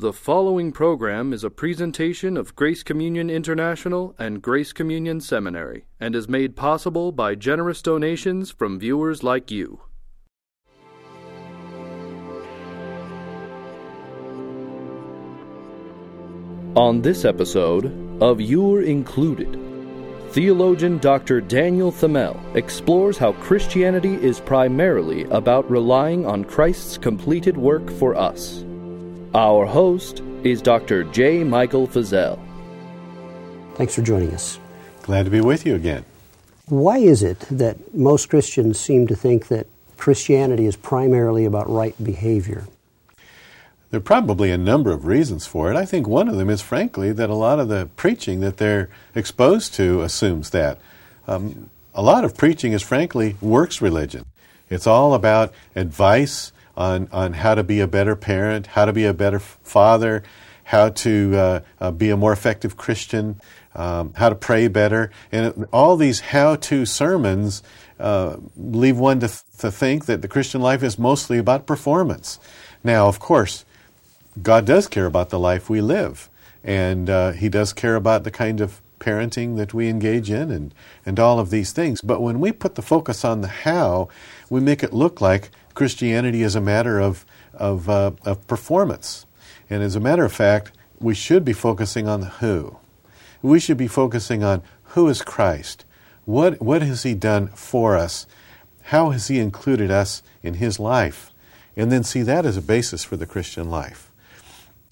The following program is a presentation of Grace Communion International and Grace Communion Seminary and is made possible by generous donations from viewers like you. On this episode of You're Included, theologian Dr. Daniel Thimell explores how Christianity is primarily about relying on Christ's completed work for us. Our host is Dr. J. Michael Feazell. Thanks for joining us. Glad to be with you again. Why is it that most Christians seem to think that Christianity is primarily about right behavior? There are probably a number of reasons for it. I think one of them is, frankly, that a lot of the preaching that they're exposed to assumes that. Um, a lot of preaching is, frankly, works religion. It's all about advice on, on how to be a better parent, how to be a better father, how to uh, uh, be a more effective Christian, um, how to pray better. And all these how to sermons uh, leave one to, th- to think that the Christian life is mostly about performance. Now, of course, God does care about the life we live, and uh, He does care about the kind of parenting that we engage in and, and all of these things. But when we put the focus on the how, we make it look like Christianity is a matter of, of, uh, of performance. And as a matter of fact, we should be focusing on the who. We should be focusing on who is Christ? What, what has He done for us? How has He included us in His life? And then see that as a basis for the Christian life.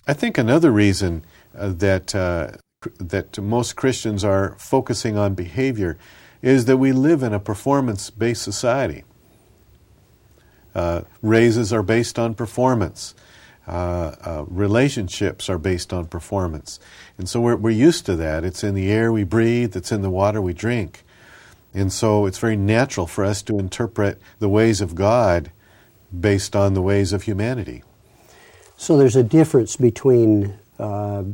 I think another reason uh, that uh, that most Christians are focusing on behavior is that we live in a performance-based society. Uh, raises are based on performance. Uh, uh, relationships are based on performance. And so we're, we're used to that. It's in the air we breathe, it's in the water we drink. And so it's very natural for us to interpret the ways of God based on the ways of humanity. So there's a difference between uh,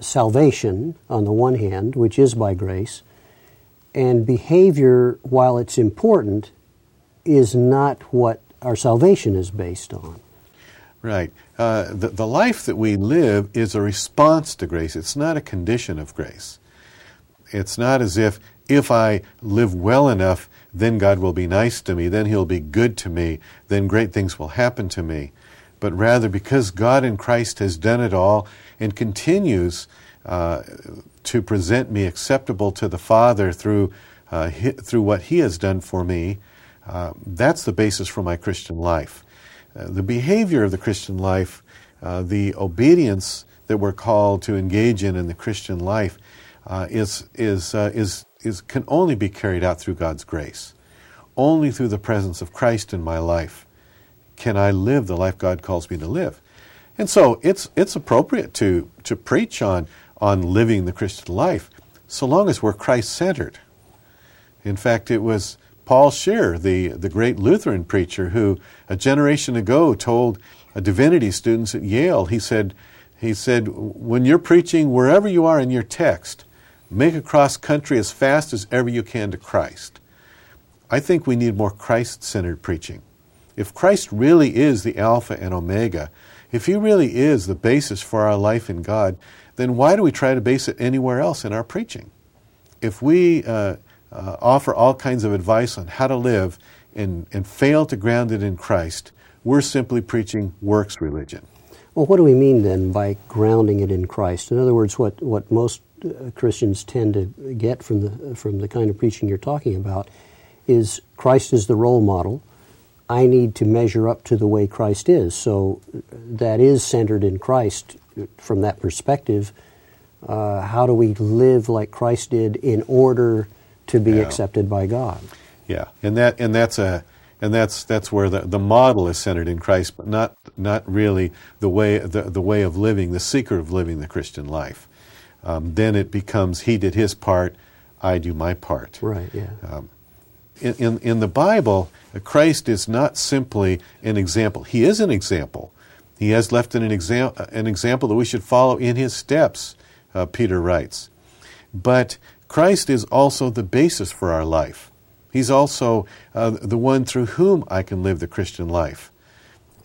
salvation on the one hand, which is by grace, and behavior, while it's important, is not what our salvation is based on. Right. Uh, the, the life that we live is a response to grace. It's not a condition of grace. It's not as if if I live well enough, then God will be nice to me, then He'll be good to me, then great things will happen to me but rather because God in Christ has done it all and continues uh, to present me acceptable to the Father through, uh, hi, through what He has done for me. Uh, that's the basis for my Christian life. Uh, the behavior of the Christian life, uh, the obedience that we're called to engage in in the Christian life, uh, is, is, is, is, can only be carried out through God's grace, only through the presence of Christ in my life can I live the life God calls me to live? And so it's, it's appropriate to, to preach on, on living the Christian life so long as we're Christ centered. In fact, it was Paul Scherer, the, the great Lutheran preacher, who a generation ago told divinity students at Yale, he said, he said, when you're preaching wherever you are in your text, make across country as fast as ever you can to Christ. I think we need more Christ centered preaching. If Christ really is the Alpha and Omega, if He really is the basis for our life in God, then why do we try to base it anywhere else in our preaching? If we uh, uh, offer all kinds of advice on how to live and, and fail to ground it in Christ, we're simply preaching works religion. Well, what do we mean then by grounding it in Christ? In other words, what, what most uh, Christians tend to get from the, from the kind of preaching you're talking about is Christ is the role model. I need to measure up to the way Christ is. So that is centered in Christ from that perspective. Uh, how do we live like Christ did in order to be yeah. accepted by God? Yeah, and that and that's a and that's that's where the, the model is centered in Christ, but not not really the way the, the way of living, the secret of living the Christian life. Um, then it becomes He did His part, I do my part. Right. Yeah. Um, in, in, in the Bible, Christ is not simply an example. He is an example. He has left an, exam- an example that we should follow in his steps, uh, Peter writes. But Christ is also the basis for our life. He's also uh, the one through whom I can live the Christian life.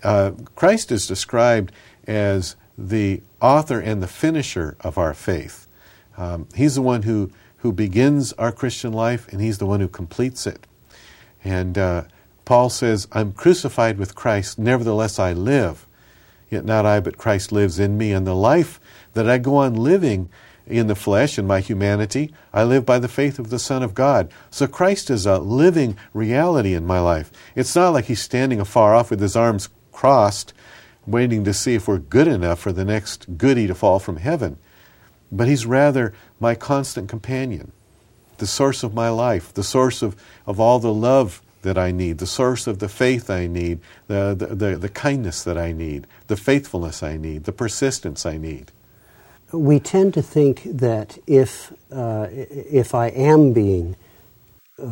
Uh, Christ is described as the author and the finisher of our faith. Um, he's the one who, who begins our Christian life, and He's the one who completes it. And uh, Paul says, I'm crucified with Christ, nevertheless I live. Yet not I, but Christ lives in me. And the life that I go on living in the flesh, in my humanity, I live by the faith of the Son of God. So Christ is a living reality in my life. It's not like He's standing afar off with His arms crossed, waiting to see if we're good enough for the next goody to fall from heaven. But He's rather my constant companion, the source of my life, the source of, of all the love that I need, the source of the faith I need, the, the, the, the kindness that I need, the faithfulness I need, the persistence I need. We tend to think that if, uh, if I am being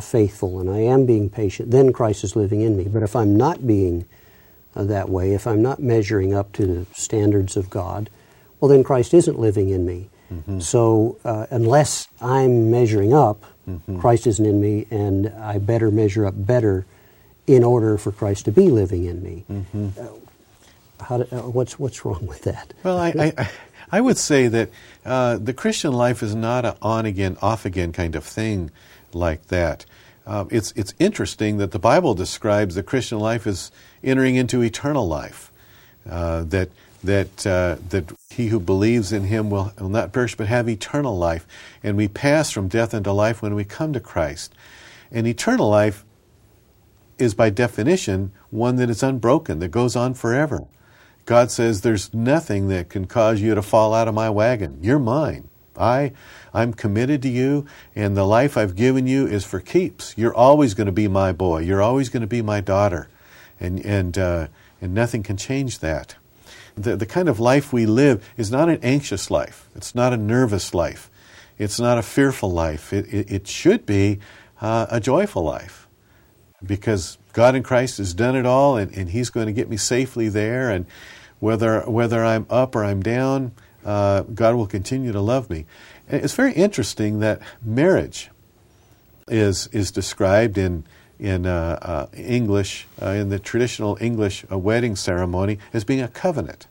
faithful and I am being patient, then Christ is living in me. But if I'm not being uh, that way, if I'm not measuring up to the standards of God, well, then Christ isn't living in me. Mm-hmm. So uh, unless I'm measuring up, mm-hmm. Christ isn't in me, and I better measure up better in order for Christ to be living in me. Mm-hmm. Uh, do, uh, what's what's wrong with that? Well, I, I, I would say that uh, the Christian life is not an on again, off again kind of thing like that. Uh, it's it's interesting that the Bible describes the Christian life as entering into eternal life. Uh, that that uh, that he who believes in him will, will not perish but have eternal life, and we pass from death into life when we come to Christ. And eternal life is by definition one that is unbroken, that goes on forever. God says there's nothing that can cause you to fall out of my wagon. You're mine. I, I'm committed to you, and the life I've given you is for keeps. You're always going to be my boy. You're always going to be my daughter, and and uh, and nothing can change that. The the kind of life we live is not an anxious life. It's not a nervous life. It's not a fearful life. It it, it should be uh, a joyful life, because God in Christ has done it all, and, and He's going to get me safely there. And whether whether I'm up or I'm down, uh, God will continue to love me. And it's very interesting that marriage is is described in in uh, uh, English uh, in the traditional English uh, wedding ceremony as being a covenant.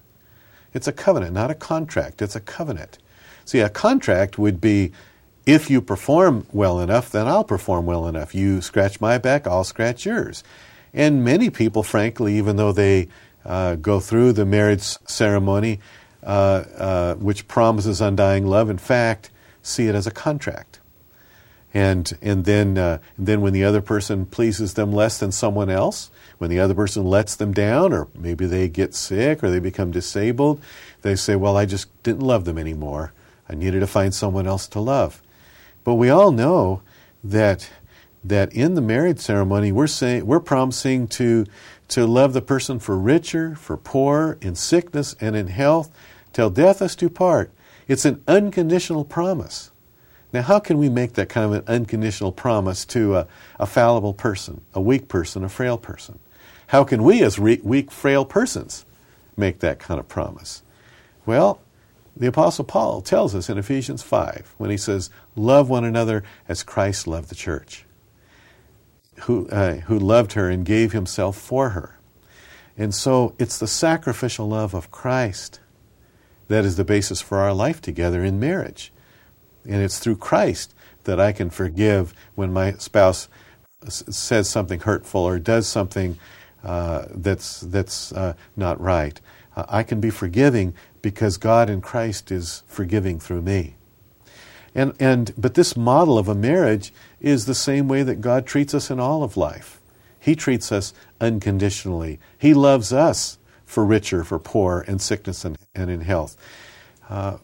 It's a covenant, not a contract. It's a covenant. See, a contract would be if you perform well enough, then I'll perform well enough. You scratch my back, I'll scratch yours. And many people, frankly, even though they uh, go through the marriage ceremony, uh, uh, which promises undying love, in fact, see it as a contract. And, and, then, uh, and then when the other person pleases them less than someone else, when the other person lets them down, or maybe they get sick or they become disabled, they say, Well, I just didn't love them anymore. I needed to find someone else to love. But we all know that, that in the marriage ceremony, we're, saying, we're promising to, to love the person for richer, for poor, in sickness and in health, till death us do part. It's an unconditional promise. Now, how can we make that kind of an unconditional promise to a, a fallible person, a weak person, a frail person? How can we, as re- weak, frail persons, make that kind of promise? Well, the Apostle Paul tells us in Ephesians 5 when he says, Love one another as Christ loved the church, who, uh, who loved her and gave himself for her. And so it's the sacrificial love of Christ that is the basis for our life together in marriage. And it's through Christ that I can forgive when my spouse says something hurtful or does something uh, that's, that's uh, not right. Uh, I can be forgiving because God in Christ is forgiving through me. And, and, but this model of a marriage is the same way that God treats us in all of life. He treats us unconditionally. He loves us for richer, for poor, in sickness and, and in health. Uh,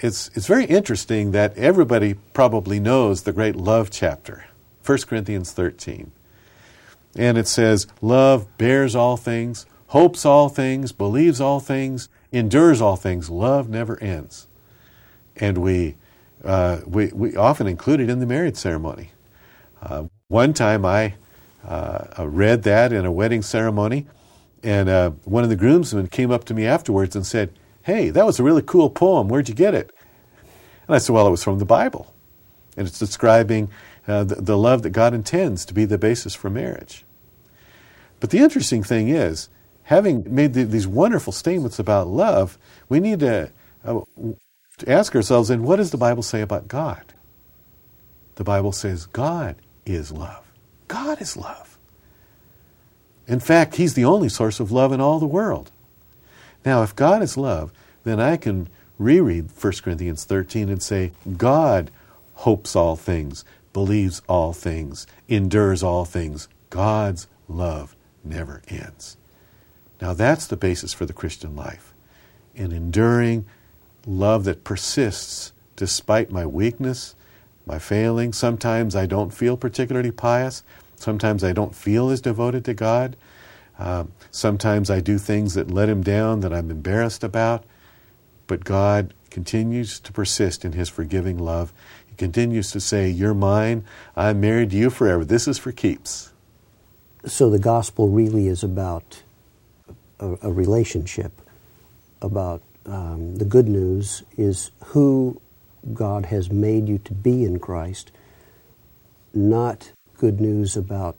it's, it's very interesting that everybody probably knows the great love chapter, 1 Corinthians 13. And it says, Love bears all things, hopes all things, believes all things, endures all things. Love never ends. And we, uh, we, we often include it in the marriage ceremony. Uh, one time I uh, read that in a wedding ceremony, and uh, one of the groomsmen came up to me afterwards and said, Hey, that was a really cool poem. Where'd you get it? And I said, Well, it was from the Bible. And it's describing uh, the, the love that God intends to be the basis for marriage. But the interesting thing is, having made the, these wonderful statements about love, we need to, uh, to ask ourselves, and what does the Bible say about God? The Bible says God is love. God is love. In fact, He's the only source of love in all the world. Now, if God is love, then I can reread 1 Corinthians 13 and say, God hopes all things, believes all things, endures all things. God's love never ends. Now, that's the basis for the Christian life an enduring love that persists despite my weakness, my failing. Sometimes I don't feel particularly pious. Sometimes I don't feel as devoted to God. Uh, sometimes I do things that let Him down that I'm embarrassed about. But God continues to persist in His forgiving love. He continues to say, You're mine. I'm married to you forever. This is for keeps. So the gospel really is about a, a relationship, about um, the good news is who God has made you to be in Christ, not good news about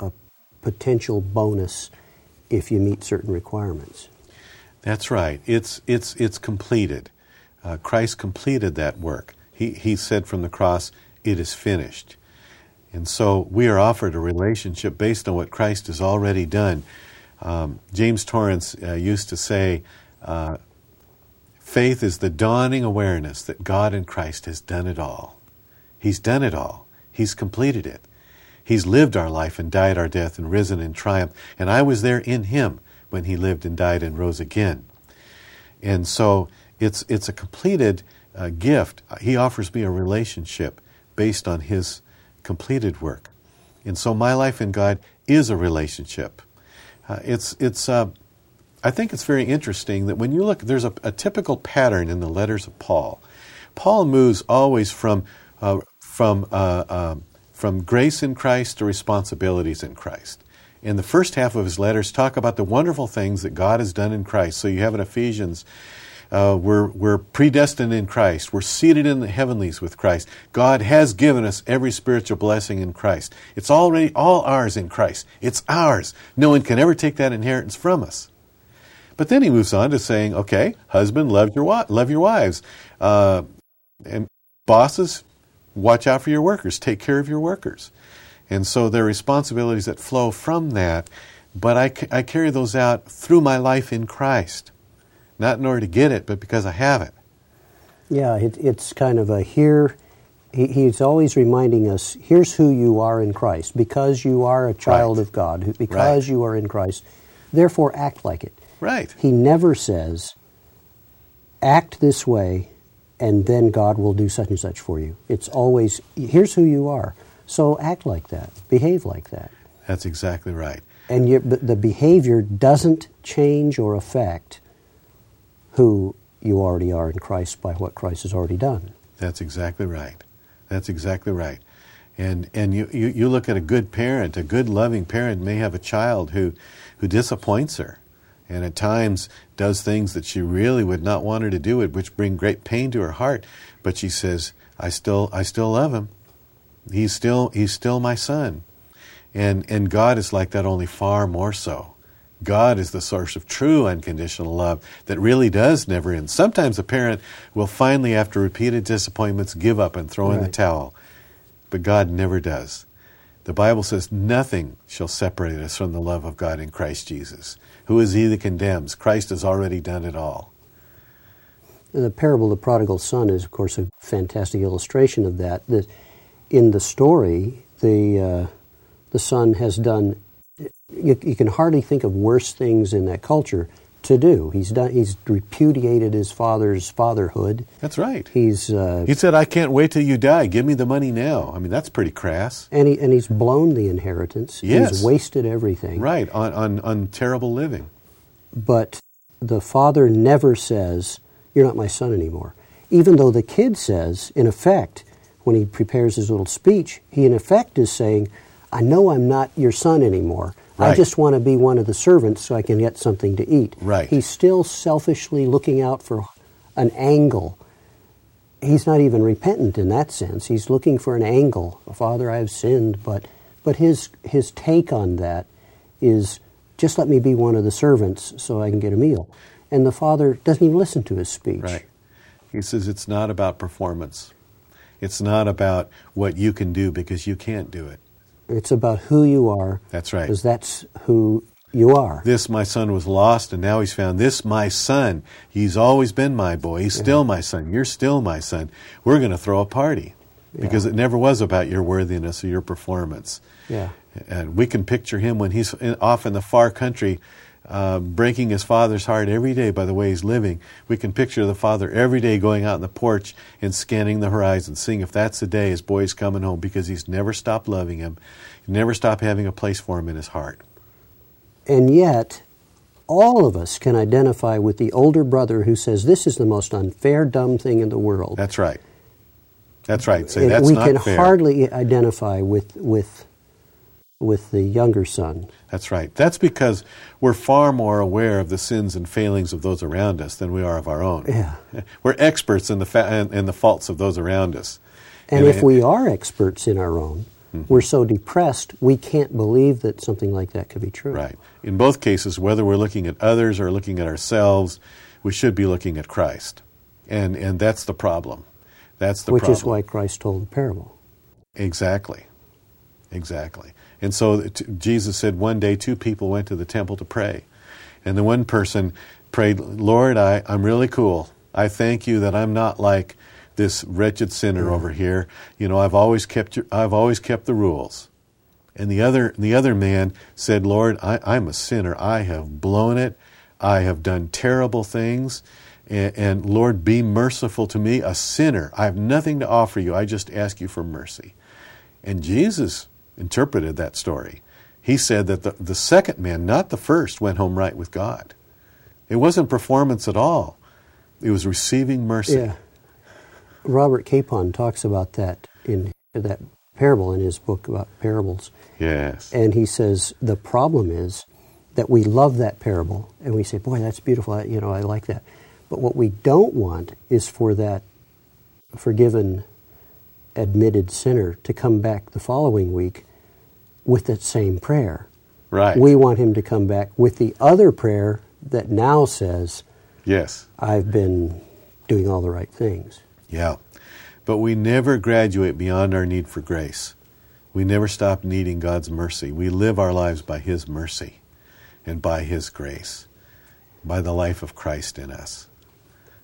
a potential bonus if you meet certain requirements. That's right. It's, it's, it's completed. Uh, Christ completed that work. He, he said from the cross, It is finished. And so we are offered a relationship based on what Christ has already done. Um, James Torrance uh, used to say, uh, Faith is the dawning awareness that God in Christ has done it all. He's done it all. He's completed it. He's lived our life and died our death and risen in triumph. And I was there in Him when He lived and died and rose again. And so it's, it's a completed uh, gift. He offers me a relationship based on His completed work. And so my life in God is a relationship. Uh, it's, it's, uh, I think it's very interesting that when you look, there's a, a, typical pattern in the letters of Paul. Paul moves always from, uh, from, uh, um, from grace in Christ to responsibilities in Christ. In the first half of his letters, talk about the wonderful things that God has done in Christ. So you have in Ephesians, uh, we're, we're predestined in Christ. We're seated in the heavenlies with Christ. God has given us every spiritual blessing in Christ. It's already all ours in Christ. It's ours. No one can ever take that inheritance from us. But then he moves on to saying, okay, husband, love your, love your wives. Uh, and bosses, watch out for your workers. Take care of your workers. And so there are responsibilities that flow from that, but I, I carry those out through my life in Christ not in order to get it, but because I have it. Yeah, it, it's kind of a here. He, he's always reminding us here's who you are in Christ. Because you are a child right. of God, because right. you are in Christ, therefore act like it. Right. He never says, act this way, and then God will do such and such for you. It's always, here's who you are. So act like that, behave like that. That's exactly right. And the behavior doesn't change or affect who you already are in Christ by what Christ has already done. That's exactly right. That's exactly right. And and you, you, you look at a good parent, a good loving parent may have a child who, who disappoints her and at times does things that she really would not want her to do, which bring great pain to her heart. But she says, I still I still love him. He's still he's still my son. And and God is like that only far more so. God is the source of true unconditional love that really does never end. Sometimes a parent will finally, after repeated disappointments, give up and throw right. in the towel, but God never does. The Bible says, Nothing shall separate us from the love of God in Christ Jesus. Who is he that condemns? Christ has already done it all. And the parable of the prodigal son is, of course, a fantastic illustration of that. That in the story, the uh, the son has done you, you, can hardly think of worse things in that culture to do. He's done. He's repudiated his father's fatherhood. That's right. He's. Uh, he said, "I can't wait till you die. Give me the money now." I mean, that's pretty crass. And he and he's blown the inheritance. Yes. He's wasted everything. Right on on, on terrible living. But the father never says, "You're not my son anymore," even though the kid says, in effect, when he prepares his little speech, he in effect is saying, I know I'm not your son anymore. Right. I just want to be one of the servants so I can get something to eat. Right. He's still selfishly looking out for an angle. He's not even repentant in that sense. He's looking for an angle. Father, I have sinned, but but his his take on that is just let me be one of the servants so I can get a meal. And the father doesn't even listen to his speech. Right. He says it's not about performance. It's not about what you can do because you can't do it. It's about who you are. That's right. Because that's who you are. This my son was lost and now he's found. This my son. He's always been my boy. He's still my son. You're still my son. We're going to throw a party because it never was about your worthiness or your performance. Yeah. And we can picture him when he's in, off in the far country, uh, breaking his father's heart every day by the way he's living. We can picture the father every day going out on the porch and scanning the horizon, seeing if that's the day his boy's coming home because he's never stopped loving him, he never stopped having a place for him in his heart. And yet, all of us can identify with the older brother who says, This is the most unfair, dumb thing in the world. That's right. That's right. Say that's we can fair. hardly identify with, with, with the younger son. That's right. That's because we're far more aware of the sins and failings of those around us than we are of our own. Yeah. We're experts in the fa- in, in the faults of those around us. And if we are experts in our own, Mm-hmm. we're so depressed we can't believe that something like that could be true. Right. In both cases, whether we're looking at others or looking at ourselves, we should be looking at Christ. And and that's the problem. That's the problem. Which problem. is why Christ told the parable. Exactly. Exactly. And so t- Jesus said one day two people went to the temple to pray. And the one person prayed, Lord, I, I'm really cool. I thank you that I'm not like this wretched sinner over here. You know, I've always kept your, I've always kept the rules. And the other the other man said, Lord, I, I'm a sinner. I have blown it. I have done terrible things. And, and Lord, be merciful to me, a sinner. I have nothing to offer you. I just ask you for mercy. And Jesus interpreted that story. He said that the, the second man, not the first, went home right with God. It wasn't performance at all, it was receiving mercy. Yeah. Robert Capon talks about that in that parable in his book about parables. Yes. And he says the problem is that we love that parable and we say, boy, that's beautiful. I, you know, I like that. But what we don't want is for that forgiven, admitted sinner to come back the following week with that same prayer. right. We want him to come back with the other prayer that now says, yes. I've been doing all the right things. Yeah. But we never graduate beyond our need for grace. We never stop needing God's mercy. We live our lives by His mercy and by His grace, by the life of Christ in us.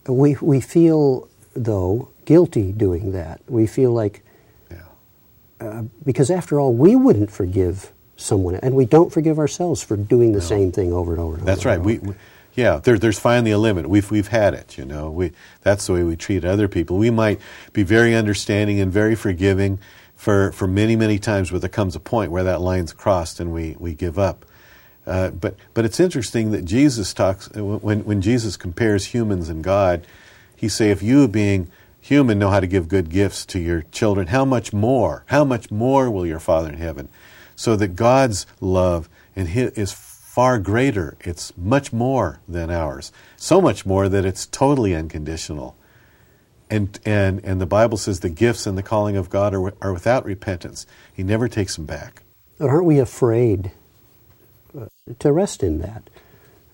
We, we feel, though, guilty doing that. We feel like, Yeah. because after all, we wouldn't forgive someone, and we don't forgive ourselves for doing the same thing over and over and That's over. right. and We, we yeah, there, there's finally a limit. We've we've had it, you know. We that's the way we treat other people. We might be very understanding and very forgiving for, for many many times, but there comes a point where that line's crossed and we, we give up. Uh, but but it's interesting that Jesus talks when when Jesus compares humans and God, he say if you being human know how to give good gifts to your children, how much more? How much more will your Father in heaven? So that God's love and his, is far greater. It's much more than ours. So much more that it's totally unconditional. And, and, and the Bible says the gifts and the calling of God are, are without repentance. He never takes them back. Aren't we afraid uh, to rest in that?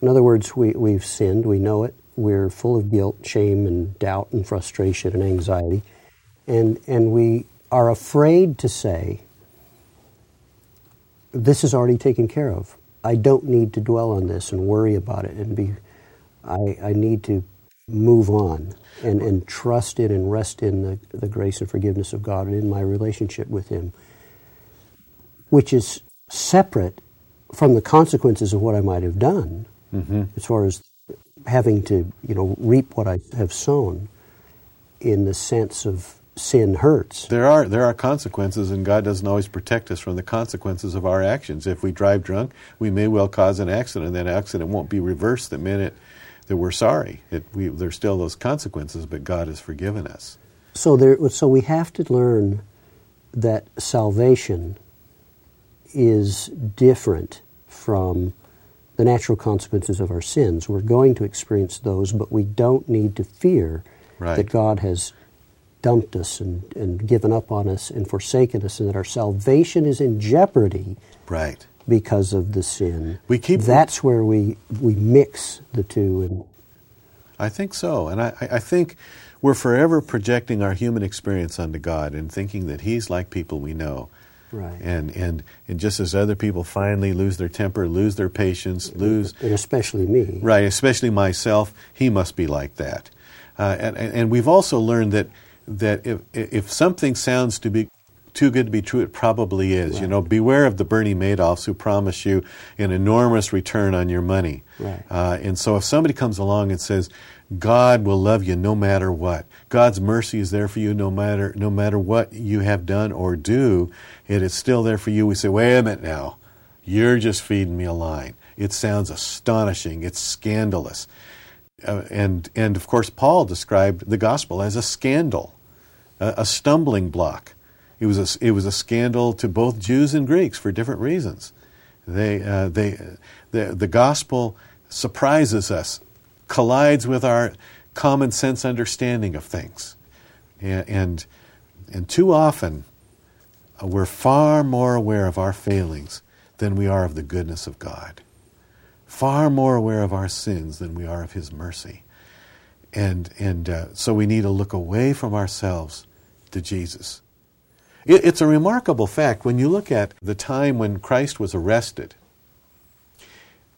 In other words, we, we've sinned, we know it, we're full of guilt, shame, and doubt, and frustration, and anxiety, and, and we are afraid to say, This is already taken care of. I don't need to dwell on this and worry about it and be, I, I need to move on and, and trust in and rest in the, the grace and forgiveness of God and in my relationship with Him which is separate from the consequences of what I might have done, mm-hmm. as far as having to, you know, reap what I have sown, in the sense of sin hurts. There are, there are consequences, and God doesn't always protect us from the consequences of our actions. If we drive drunk, we may well cause an accident, and that accident won't be reversed the minute that we're sorry. It, we, there's still those consequences, but God has forgiven us. So there, so we have to learn that salvation is different from the natural consequences of our sins. We're going to experience those, but we don't need to fear Right. that God has dumped us and, and given up on us and forsaken us, and that our salvation is in jeopardy Right. because of the sin. We keep- That's where we we mix the two and I think so. And I, I I think we're forever projecting our human experience onto God and thinking that He's like people we know. Right. And, and, and just as other people finally lose their temper, lose their patience, lose, and especially me. right, especially myself, He must be like that. Uh, and, and we've also learned that, that if, if something sounds to be too good to be true, it probably is. You Right. know, beware of the Bernie Madoffs who promise you an enormous return on your money. Right. Uh, and so if somebody comes along and says, God will love you no matter what. God's mercy is there for you no matter no matter what you have done or do. It is still there for you. We say, wait a minute now. You're just feeding me a line. It sounds astonishing. It's scandalous. Uh, and and of course Paul described the gospel as a scandal, a, a stumbling block. It was a, it was a scandal to both Jews and Greeks for different reasons. They uh, they the the gospel surprises us, collides with our common sense understanding of things, and and, and too often uh, we're far more aware of our failings than we are of the goodness of God. Far more aware of our sins than we are of His mercy. And, and uh, so we need to look away from ourselves to Jesus. It, it's a remarkable fact when you look at the time when Christ was arrested,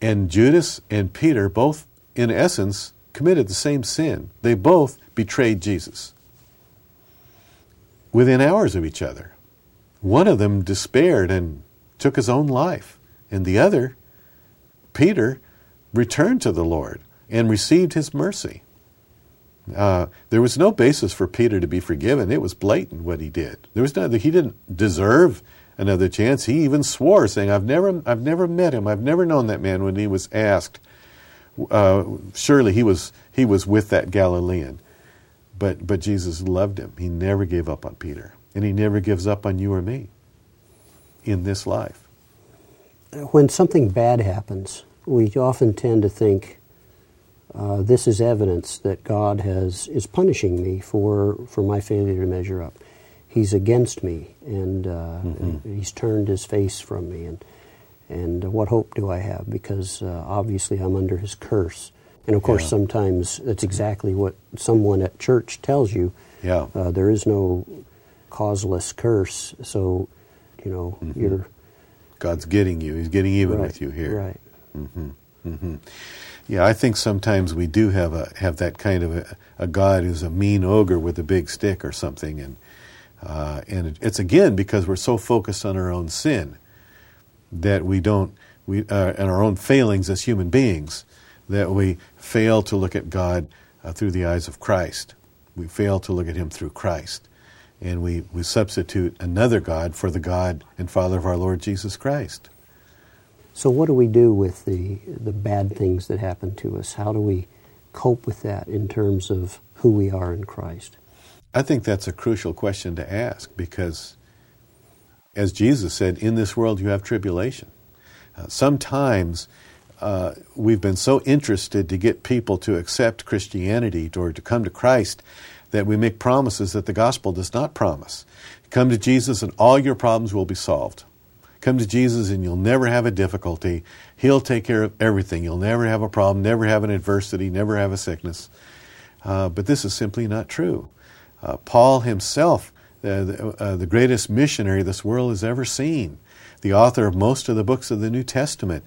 and Judas and Peter both, in essence, committed the same sin. They both betrayed Jesus within hours of each other. One of them despaired and took his own life, and the other, Peter, returned to the Lord and received his mercy. Uh, there was no basis for Peter to be forgiven. It was blatant what he did. There was no, he didn't deserve another chance. He even swore, saying, "I've never, I've never met him. I've never known that man." When he was asked, uh, surely he was, he was with that Galilean. But, but Jesus loved him. He never gave up on Peter, and he never gives up on you or me in this life. When something bad happens, we often tend to think uh, this is evidence that God has is punishing me for for my failure to measure up. He's against me, and uh, he's turned his face from me. And and what hope do I have? Because uh, obviously I'm under his curse. And of course, Yeah. sometimes that's exactly what someone at church tells you. Yeah. Uh, there is no causeless curse, so you know you're God's getting you. He's getting even right, with you here. Right. Yeah, I think sometimes we do have a have that kind of a, a God who's a mean ogre with a big stick or something, and uh, and it's again because we're so focused on our own sin that we don't we uh, and our own failings as human beings that we fail to look at God uh, through the eyes of Christ. We fail to look at Him through Christ, and we we substitute another God for the God and Father of our Lord Jesus Christ. So, what do we do with the the bad things that happen to us? How do we cope with that in terms of who we are in Christ? I think that's a crucial question to ask because, as Jesus said, in this world you have tribulation. Uh, sometimes uh, we've been so interested to get people to accept Christianity or to come to Christ that we make promises that the gospel does not promise. Come to Jesus and all your problems will be solved. Come to Jesus and you'll never have a difficulty. He'll take care of everything. You'll never have a problem, never have an adversity, never have a sickness. Uh, but this is simply not true. Uh, Paul himself, the, uh, the greatest missionary this world has ever seen, the author of most of the books of the New Testament,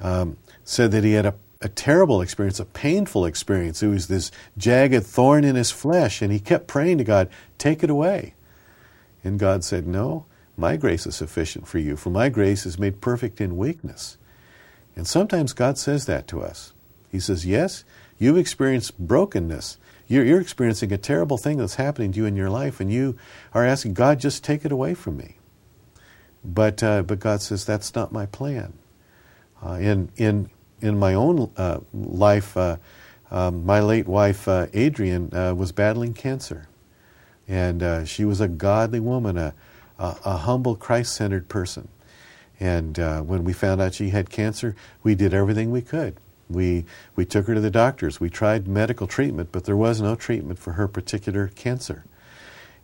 um, said that he had a, a terrible experience, a painful experience. It was this jagged thorn in his flesh, and he kept praying to God, Take it away. And God said, No, my grace is sufficient for you, for my grace is made perfect in weakness. And sometimes God says that to us. He says, Yes, you've experienced brokenness. You're, you're experiencing a terrible thing that's happening to you in your life, and you are asking, God, just take it away from me. But, uh, but God says, That's not my plan. Uh, in, in, in my own uh, life, uh, um, my late wife, uh, Adrian, uh, was battling cancer. And she was a godly woman, a, a, a humble, Christ centered person. And when we found out she had cancer, we did everything we could. We, we took her to the doctors. We tried medical treatment, but there was no treatment for her particular cancer.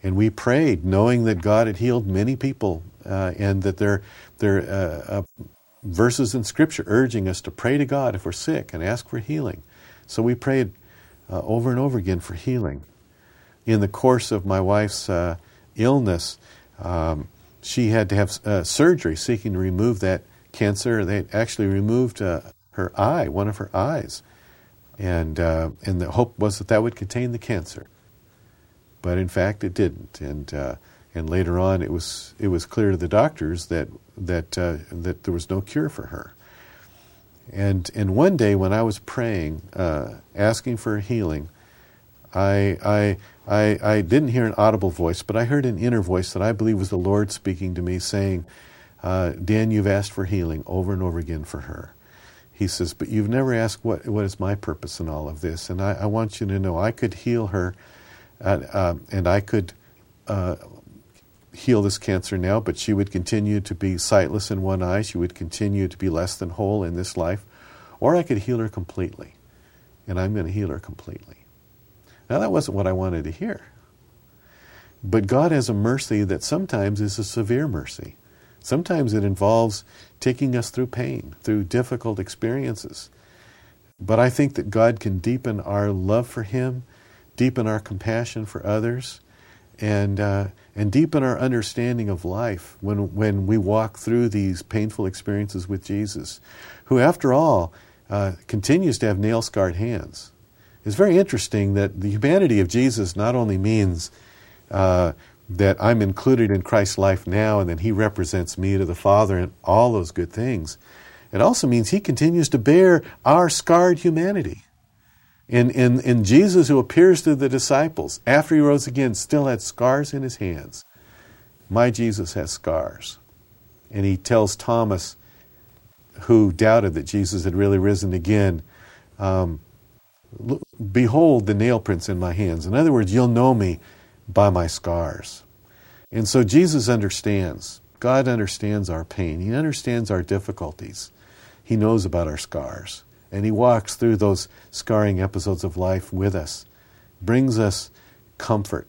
And we prayed, knowing that God had healed many people uh, and that there, there, uh, uh, verses in Scripture urging us to pray to God if we're sick and ask for healing. So we prayed uh, over and over again for healing. In the course of my wife's uh, illness, um, she had to have uh, surgery seeking to remove that cancer. They actually removed her eye, one of her eyes, and uh, and the hope was that that would contain the cancer. But in fact, it didn't, and uh, and later on, it was it was clear to the doctors that that uh, that there was no cure for her. And and one day when I was praying, uh, asking for healing, I, I I I didn't hear an audible voice, but I heard an inner voice that I believe was the Lord speaking to me, saying, uh, "Dan, you've asked for healing over and over again for her." He says, "But you've never asked what what is my purpose in all of this, and I, I want you to know I could heal her, uh, and I could." Uh, heal this cancer now, but she would continue to be sightless in one eye. She would continue to be less than whole in this life. Or I could heal her completely. And I'm going to heal her completely. Now, that wasn't what I wanted to hear. But God has a mercy that sometimes is a severe mercy. Sometimes it involves taking us through pain, through difficult experiences. But I think that God can deepen our love for Him, deepen our compassion for others, and uh, and deepen our understanding of life when when we walk through these painful experiences with Jesus, who, after all, uh, continues to have nail scarred hands. It's very interesting that the humanity of Jesus not only means uh, that I'm included in Christ's life now, and that He represents me to the Father, and all those good things. It also means He continues to bear our scarred humanity. In, in, in Jesus, who appears to the disciples after he rose again, still had scars in his hands. My Jesus has scars. And he tells Thomas, who doubted that Jesus had really risen again, um, Behold the nail prints in my hands. In other words, you'll know me by my scars. And so Jesus understands. God understands our pain. He understands our difficulties. He knows about our scars and He walks through those scarring episodes of life with us, brings us comfort,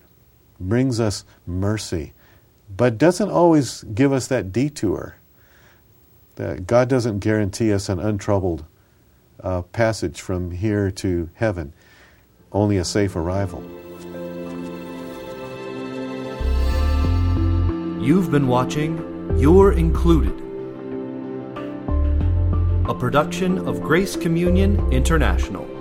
brings us mercy, but doesn't always give us that detour. That God doesn't guarantee us an untroubled uh, passage from here to heaven, only a safe arrival. You've been watching You're Included a production of Grace Communion International.